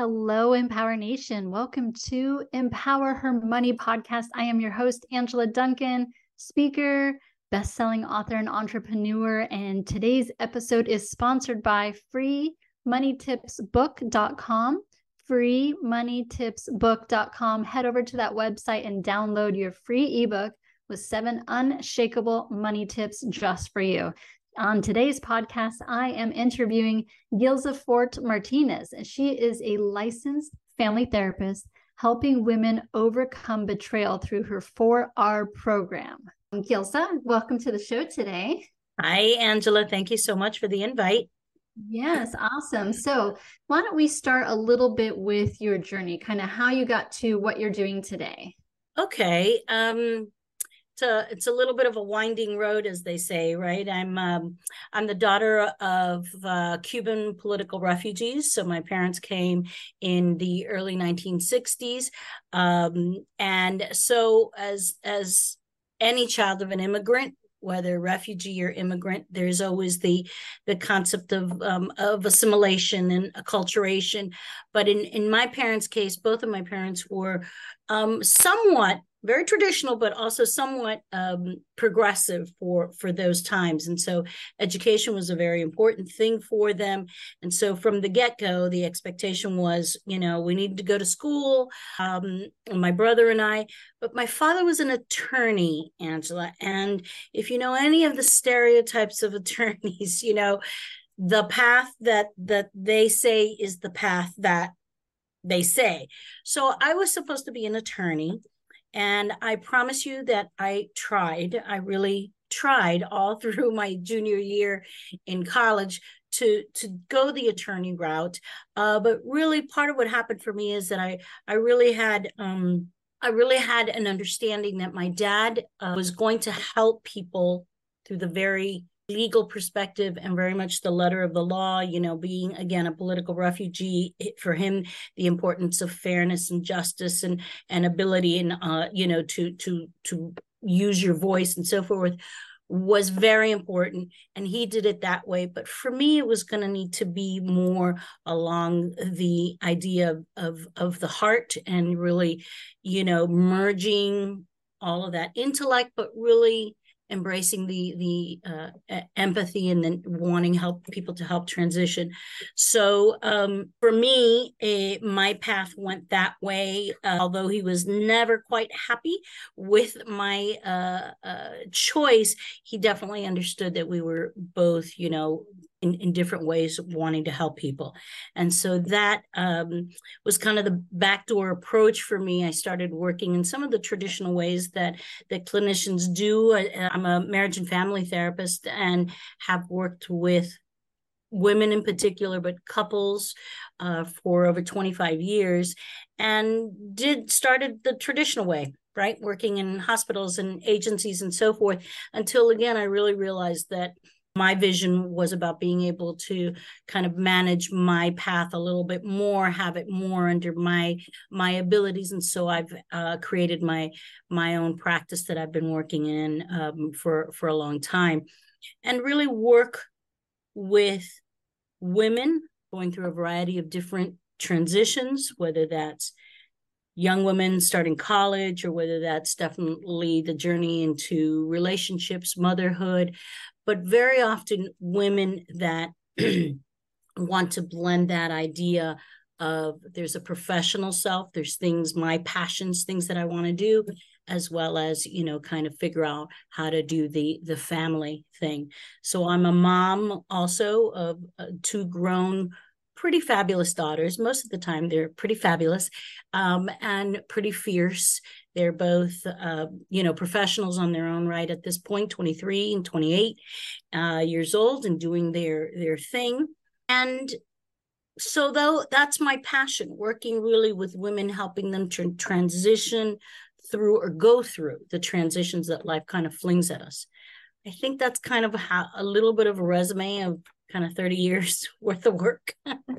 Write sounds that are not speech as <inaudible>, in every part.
Hello, Empower Nation. Welcome to Empower Her Money podcast. I am your host, Angela Duncan, speaker, best-selling author, and entrepreneur. And today's episode is sponsored by freemoneytipsbook.com. Freemoneytipsbook.com. Head over to that website and download your free ebook with seven unshakable money tips just for you. On today's podcast, I am interviewing Gilza Fort Martinez. And she is a licensed family therapist helping women overcome betrayal through her 4R program. Gilza, welcome to the show today. Hi, Angela. Thank you so much for the invite. Yes, awesome. So, why don't we start a little bit with your journey, kind of how you got to what you're doing today? Okay. Um, a it's a little bit of a winding road, as they say, right? I'm um, I'm the daughter of uh, Cuban political refugees. So my parents came in the early 1960s, um, and so as as any child of an immigrant, whether refugee or immigrant there's always the the concept of um, of assimilation and acculturation but in in my parents case both of my parents were um, somewhat very traditional, but also somewhat um, progressive for for those times. And so, education was a very important thing for them. And so, from the get go, the expectation was, you know, we needed to go to school. Um, my brother and I, but my father was an attorney, Angela. And if you know any of the stereotypes of <laughs> attorneys, you know, the path that that they say is the path that they say. So I was supposed to be an attorney and I promise you that I tried. I really tried all <laughs> through my junior year in college to to go the attorney route. Uh, but really, part of what happened for me is that I I really had um, I really had an understanding that my dad uh, was going to help people through the very legal perspective and very much the letter of the law you know being again a political refugee for him the importance of fairness and justice and and ability and uh you know to to to use your voice and so forth was very important and he did it that way. But for me it was going to need to be more along the idea of, of of the heart and really you know merging all of that intellect but really embracing the the uh, empathy and then wanting help people to help transition. So um, for me my path went that way uh, although he was never quite happy with my uh, uh choice he definitely understood that we were both you know in, in different ways wanting to help people. And so that um, was kind of the backdoor approach for me. I started working in some of the traditional ways that that clinicians do. I, i'm a marriage and family therapist and have worked with women in particular but couples uh, for over 25 years and did started the traditional way right? Working in hospitals and agencies and so forth until again i really realized that my vision was about being able to kind of manage my path a little bit more have it more under my my abilities. And so i've uh, created my my own practice that i've been working in um, for for a long time and really work with women going through a variety of different transitions whether that's young women starting college or whether that's definitely the journey into relationships motherhood. But very often women that <clears throat> want to blend that idea of there's a professional self there's things my passions things that i want to do as well as you know kind of figure out how to do the the family thing. So i'm a mom also of uh, two grown pretty fabulous daughters most of the time they're pretty fabulous um, and pretty fierce they're both, uh, you know, professionals on their own right at this point, 23 and 28 uh, years old, and doing their their thing. And so, though, that's my passion: working really with women, helping them to transition through or go through the transitions that life kind of flings at us. I think that's kind of a, a little bit of a resume of kind of 30 years <laughs> worth of work.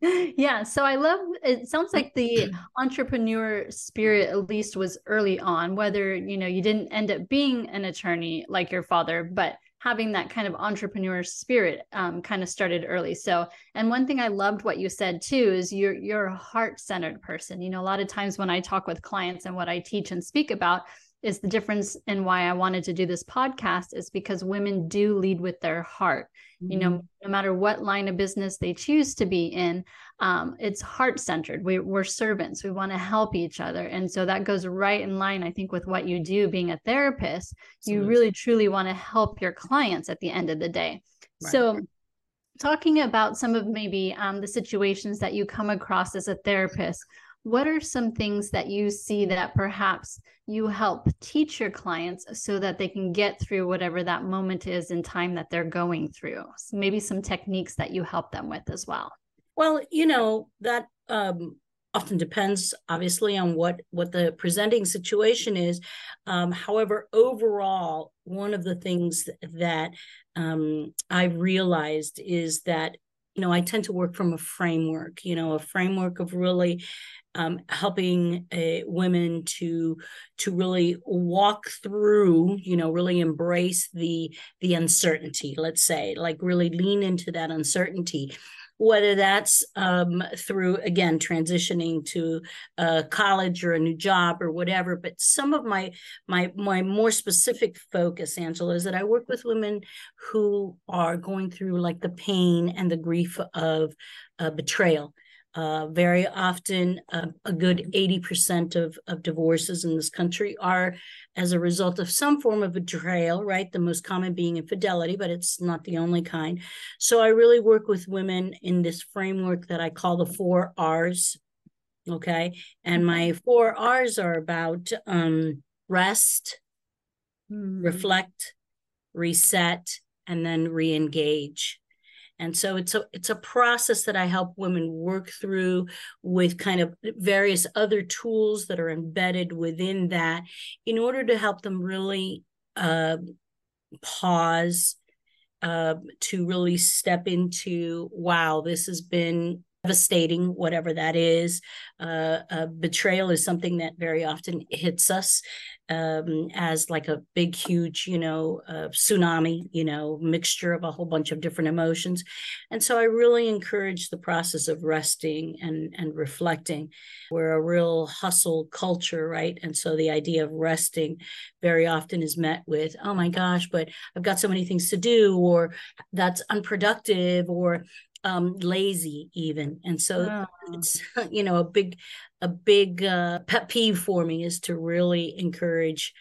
yeah. So I love it sounds like the <clears throat> entrepreneur spirit at least was early on, whether you know you didn't end up being an attorney like your father, but having that kind of entrepreneur spirit um, kind of started early. So, and one thing I loved what you said too is you're you're a heart centered person. You know, a lot of times when I talk with clients and what I teach and speak about is the difference in why I wanted to do this podcast is because women do lead with their heart. Mm-hmm. You know, mm-hmm. no matter what line of business they choose to be in, um, it's heart centered. We, we're servants. We want to help each other. And so that goes right in line, I think, with what you do being a therapist. You really truly want to help your clients at the end of the day. Right. So, talking about some of maybe um, the situations that you come across as a therapist, what are some things that you see that perhaps you help teach your clients so that they can get through whatever that moment is in time that they're going through? So maybe some techniques that you help them with as well. Well you know that um, often depends obviously on what what the presenting situation is. Um, however overall one of the things that um, i've realized is that you know i tend to work from a framework you know a framework of really um, helping uh, women to to really walk through you know really embrace the the uncertainty let's say like really lean into that uncertainty whether that's um, through again transitioning to uh, college or a new job or whatever. But some of my my my more specific focus angela is that i work with women who are going through like the pain and the grief of uh, betrayal uh, very often, uh, a good 80% of, of divorces in this country are as a result of some form of betrayal, right? The most common being infidelity, but it's not the only kind. So I really work with women in this framework that I call the four R's. Okay. And my four R's are about um, rest, mm-hmm. reflect, reset, and then re engage. And so it's a it's a process that I help women work through with kind of various other tools that are embedded within that in order to help them really uh, pause uh, to really step into wow this has been devastating, whatever that is. Uh, betrayal is something that very often hits us um, as like a big, huge, you know, uh, tsunami, you know, mixture of a whole bunch of different emotions. And so I really encourage the process of resting and, and reflecting. We're a real hustle culture, right? And so the idea of resting very often is met with, oh my gosh, but I've got so many things to do, or that's unproductive, or um, lazy even and so wow. it's <laughs> you know a big a big uh, pet peeve for me is to really encourage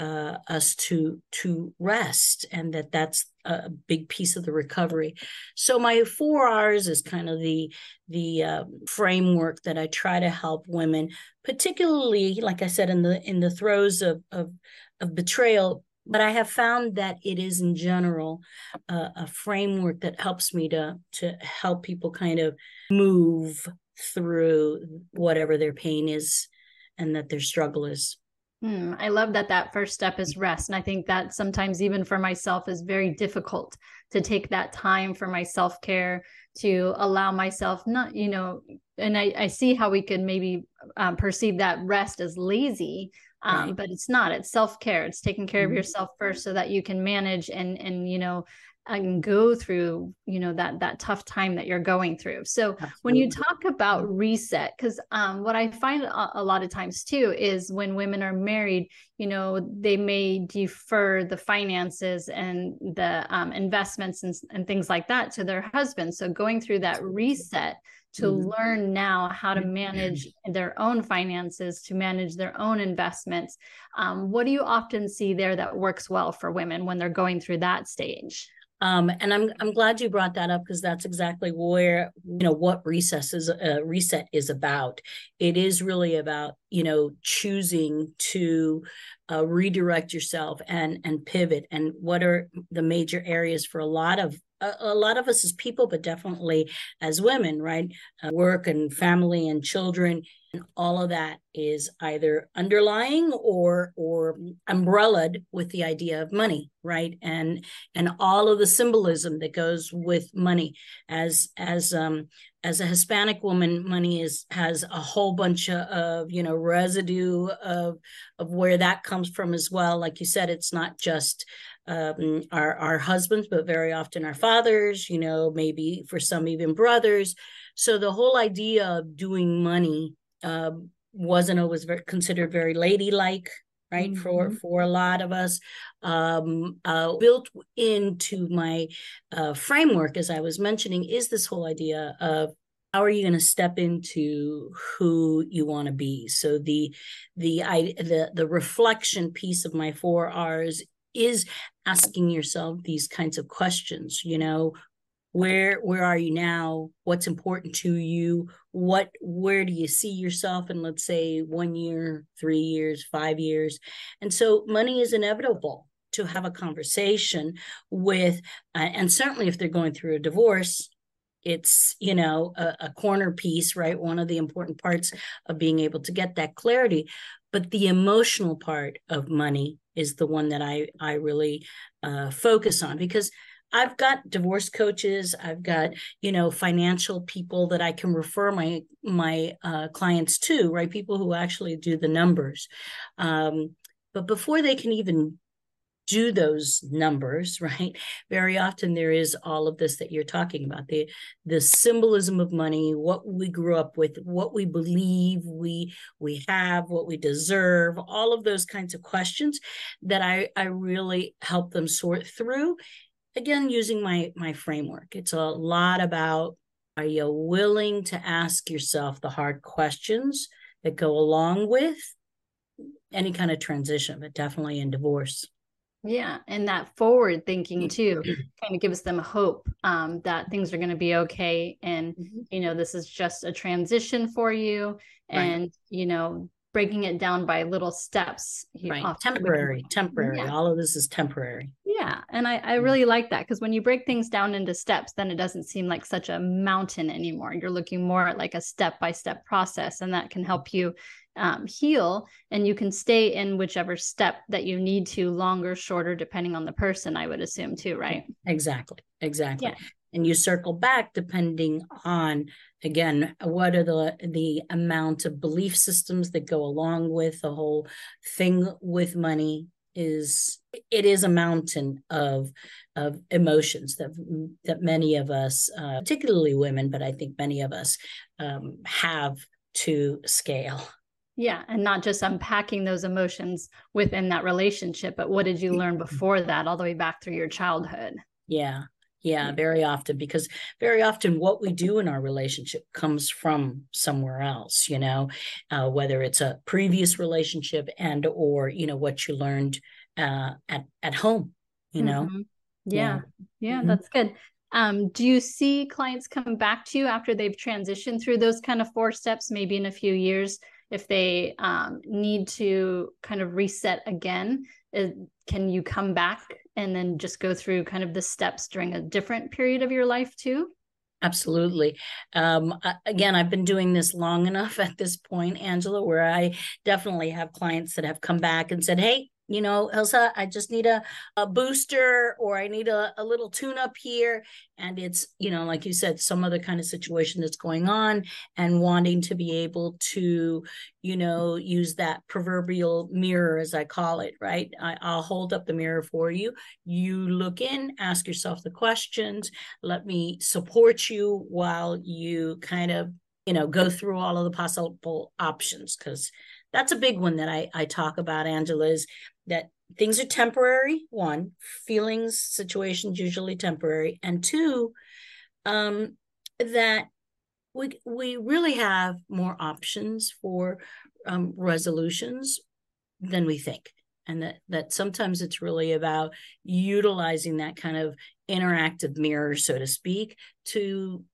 uh, us to to rest and that that's a big piece of the recovery so my four r's is kind of the the uh, framework that i try to help women particularly like i said in the in the throes of of, of betrayal but I have found that it is in general uh, a framework that helps me to to help people kind of move through whatever their pain is and that their struggle is. Hmm, I love that that first step is rest. And I think that sometimes, even for myself, is very difficult to take that time for my self care, to allow myself not, you know, and I, I see how we could maybe um, perceive that rest as lazy, um, right. but it's not it's self-care it's taking care mm-hmm. of yourself first so that you can manage and and you know and go through you know that that tough time that you're going through so Absolutely. when you talk about reset because um, what i find a, a, lot of times too is when women are married you know they may defer the finances and the um, investments and, and things like that to their husband so going through that reset to mm-hmm. learn now how to manage their own finances, to manage their own investments. Um, what do you often see there that works well for women when they're going through that stage? Um, and I'm I'm glad you brought that up because that's exactly where you know what recess is uh, reset is about. It is really about you know choosing to uh, redirect yourself and and pivot. And what are the major areas for a lot of a, a lot of us as people, but definitely as women, right? Uh, work and family and children and all of that is either underlying or or umbrellaed with the idea of money right? And and all of the symbolism that goes with money. As as um as a hispanic woman money is has a whole bunch of, of you know residue of of where that comes from as well. Like you said it's not just um, our our husbands, but very often our fathers. You know, maybe for some even brothers. So the whole idea of doing money uh, wasn't always very, considered very ladylike right mm-hmm. for for a lot of us um, uh, built into my uh, framework as i was mentioning is this whole idea of how are you going to step into who you want to be so the the i the the reflection piece of my four r's is asking yourself these kinds of questions you know where where are you now? What's important to you? What where do you see yourself in let's say one year three years five years? And so money is inevitable to have a conversation with uh, and certainly if they're going through a divorce it's you know a, a corner piece right? One of the important parts of being able to get that clarity. But the emotional part of money is the one that i i really uh, focus on because I've got divorce coaches. I've got you know financial people that I can refer my my uh, clients to, right? People who actually do the numbers. Um, but before they can even do those numbers <laughs> right? Very often there is all of this that you're talking about the the symbolism of money what we grew up with what we believe we we have what we deserve all of those kinds of questions that i i really help them sort through. Again using my my framework. It's a lot about are you willing to ask yourself the hard questions that go along with any kind of transition but definitely in divorce yeah and that forward thinking too kind of gives them hope um, that things are going to be okay and mm-hmm. you know this is just a transition for you and right. you know breaking it down by little steps right. temporary temporary. Yeah. all of this is temporary. Yeah and i, I really like that because when you break things down into steps then it doesn't seem like such a mountain anymore. You're looking more at like a step by step process and that can help you um, heal and you can stay in whichever step that you need to longer shorter depending on the person i would assume too right? exactly exactly. Yeah. and you circle back depending on again what are the the amount of belief systems that go along with the whole thing with money is it is a mountain of of emotions that that many of us uh, particularly women but i think many of us um, have to scale yeah and not just unpacking those emotions within that relationship but what did you learn before that all the way back through your childhood yeah yeah, very often because very often what we do in our relationship comes from somewhere else, you know, uh, whether it's a previous relationship and or you know what you learned uh, at at home, you know. Mm-hmm. Yeah, yeah, yeah mm-hmm. that's good. Um, do you see clients come back to you after they've transitioned through those kind of four steps, maybe in a few years, if they um, need to kind of reset again? Is, can you come back and then just go through kind of the steps during a different period of your life too? Absolutely. Um, again, I've been doing this long enough <laughs> at this point, Angela, where I definitely have clients that have come back and said, Hey, you know, Gilza, I just need a, a booster or I need a, a little tune up here. And it's, you know, like you said, some other kind of situation that's going on and wanting to be able to, you know, use that proverbial mirror, as I call it, right? I, I'll hold up the mirror for you. You look in, ask yourself the questions. Let me support you while you kind of, you know, go through all of the possible options because that's a big one that I, I talk about, Angela, is that things are temporary one feelings situations usually temporary and two um, that we we really have more options for um, resolutions than we think. And that that sometimes it's really about utilizing that kind of interactive mirror so to speak to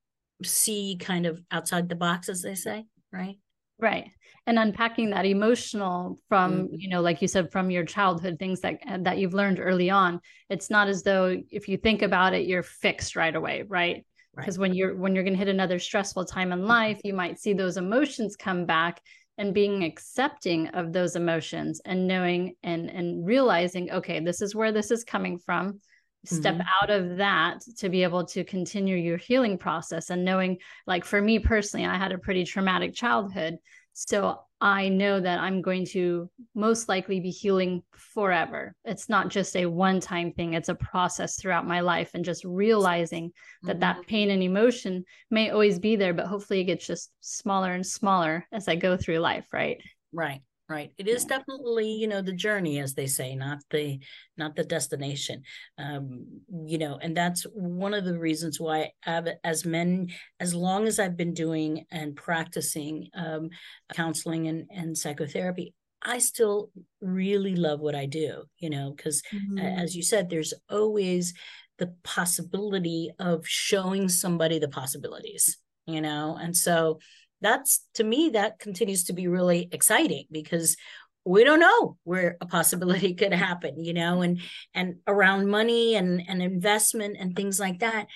see kind of outside the box as they say right right and unpacking that emotional from mm-hmm. you know like you said from your childhood things that that you've learned early on it's not as though if you think about it you're fixed right away right because right. when you're when you're going to hit another stressful time in life you might see those emotions come back and being accepting of those emotions and knowing and and realizing okay this is where this is coming from step mm-hmm. out of that to be able to continue your healing process and knowing like for me personally i had a pretty traumatic childhood So I know that I'm going to most likely be healing forever. It's not just a one time thing, it's a process throughout my life. And just realizing mm-hmm. that that pain and emotion may always be there, but hopefully it gets just smaller and smaller as I go through life, right? Right right it is yeah. definitely you know the journey as they say not the not the destination um you know and that's one of the reasons why I've, as men as long as i've been doing and practicing um counseling and and psychotherapy I still really love what I do, you know, because mm-hmm. as you said, there's always the possibility of showing somebody the possibilities, you know, and so that's to me that continues to be really exciting because we don't know where a possibility <laughs> could happen you know and and around money and and investment and things like that.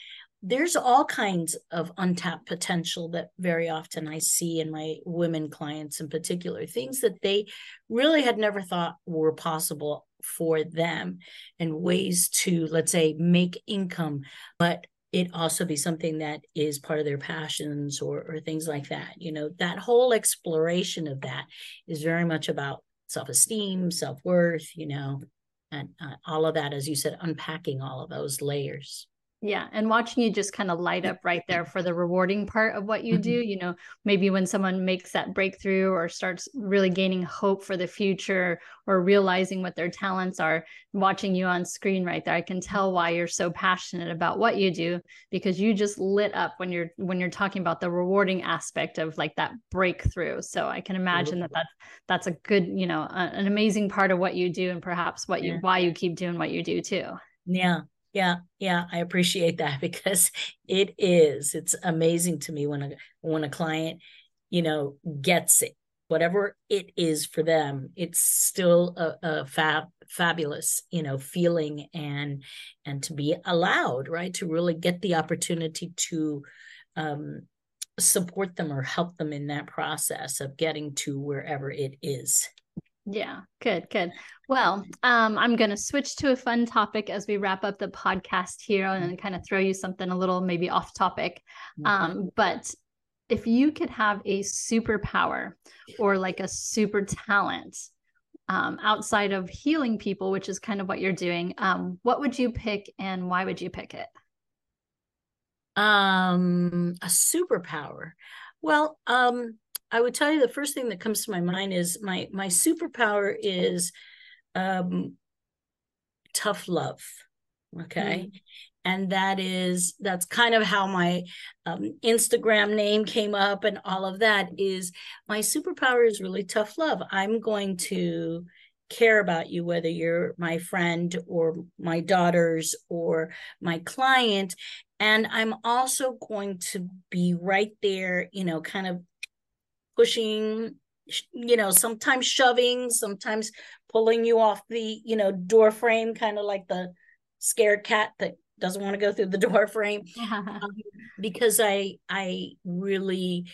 There's all kinds of untapped potential that very often i see in my women clients in particular things that they really had never thought were possible for them and ways to let's say make income. But it also be something that is part of their passions or or things like that you know that whole exploration of that is very much about self-esteem self-worth you know and uh, all of that as you said unpacking all of those layers yeah. And watching you just kind of light up right there for the rewarding part of what you mm-hmm. do, you know, maybe when someone makes that breakthrough or starts really gaining hope for the future or realizing what their talents are, watching you on screen right there, I can tell why you're so passionate about what you do because you just lit up when you're when you're talking about the rewarding aspect of like that breakthrough. So I can imagine that that's that's a good, you know, a, an amazing part of what you do and perhaps what you yeah. why you keep doing what you do too. Yeah, yeah yeah i appreciate that <laughs> because it is it's amazing to me when a when a client you know gets it whatever it is for them it's still a, a fab fabulous you know feeling and and to be allowed right to really get the opportunity to um support them or help them in that process of getting to wherever it is yeah, good, good. Well, um, I'm going to switch to a fun topic as we wrap up the podcast here and kind of throw you something a little maybe off topic. Um, but if you could have a superpower or like a super talent um, outside of healing people, which is kind of what you're doing, um, what would you pick and why would you pick it? Um, a superpower. Well, um, I would tell you the first thing that comes to my mind is my my superpower is um, tough love. Okay. Mm. And that is that's kind of how my um, Instagram name came up, and all of that is my superpower is really tough love. I'm going to care about you, whether you're my friend or my daughters or my client. And I'm also going to be right there, you know, kind of pushing you know sometimes shoving sometimes pulling you off the you know door frame kind of like the scared cat that doesn't want to go through the <laughs> door frame. <laughs> Um, because i i really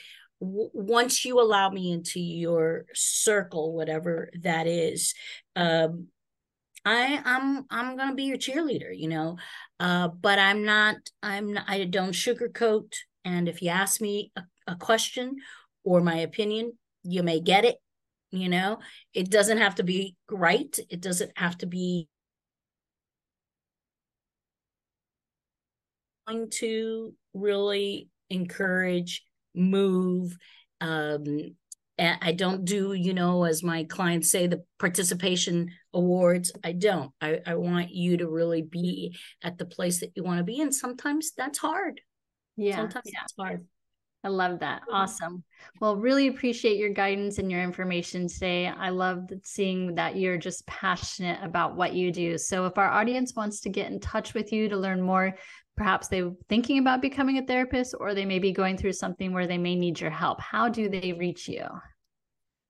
w- once you allow me into your circle whatever that is um i i'm i'm gonna be your cheerleader you know? Uh but i'm not i'm not, i don't sugarcoat and if you ask me a, a question or my opinion. You may get it, you know, it doesn't have to be right. It doesn't have to be going to really encourage, move. Um, I don't do, you know, as my clients say, the participation awards. I don't. I, I want you to really be at the place that you want to be. And sometimes that's hard. Yeah. Sometimes yeah. that's hard. I love that. Mm-hmm. Awesome. Well, really appreciate your guidance and your information today. I love seeing that you're just passionate about what you do. So, if our audience wants to get in touch with you to learn more, perhaps they're thinking about becoming a therapist or they may be going through something where they may need your help, how do they reach you?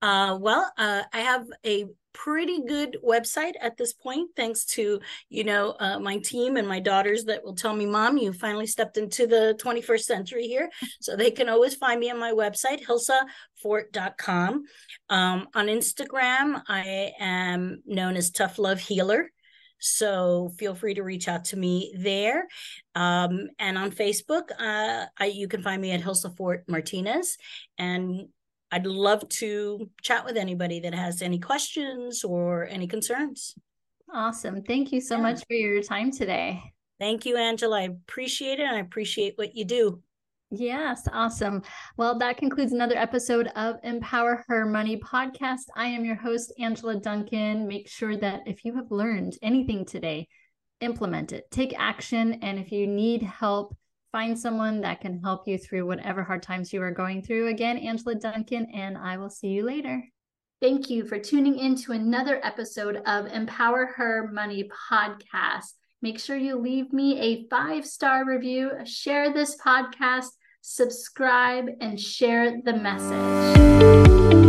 Uh, well, uh, I have a pretty good website at this point, thanks to you know uh, my team and my daughters that will tell me, "Mom, you finally stepped into the 21st century here." So they can always find me on my website, gilzafort.com. Um, on Instagram, I am known as Tough Love Healer. So feel free to reach out to me there. Um, and on Facebook, uh, I, you can find me at Gilza Fort Martinez. And I'd love to chat with anybody that has any questions or any concerns. Awesome. Thank you so yeah. much for your time today. Thank you, Angela. I appreciate it. And I appreciate what you do. Yes, awesome. Well, that concludes another episode of Empower Her Money podcast. I am your host, Angela Duncan. Make sure that if you have learned anything today, implement it, take action. And if you need help, find someone that can help you through whatever hard times you are going through. Again, Angela Duncan, and I will see you later. Thank you for tuning in to another episode of Empower Her Money podcast. Make sure you leave me a five star review, share this podcast, subscribe, and share the message.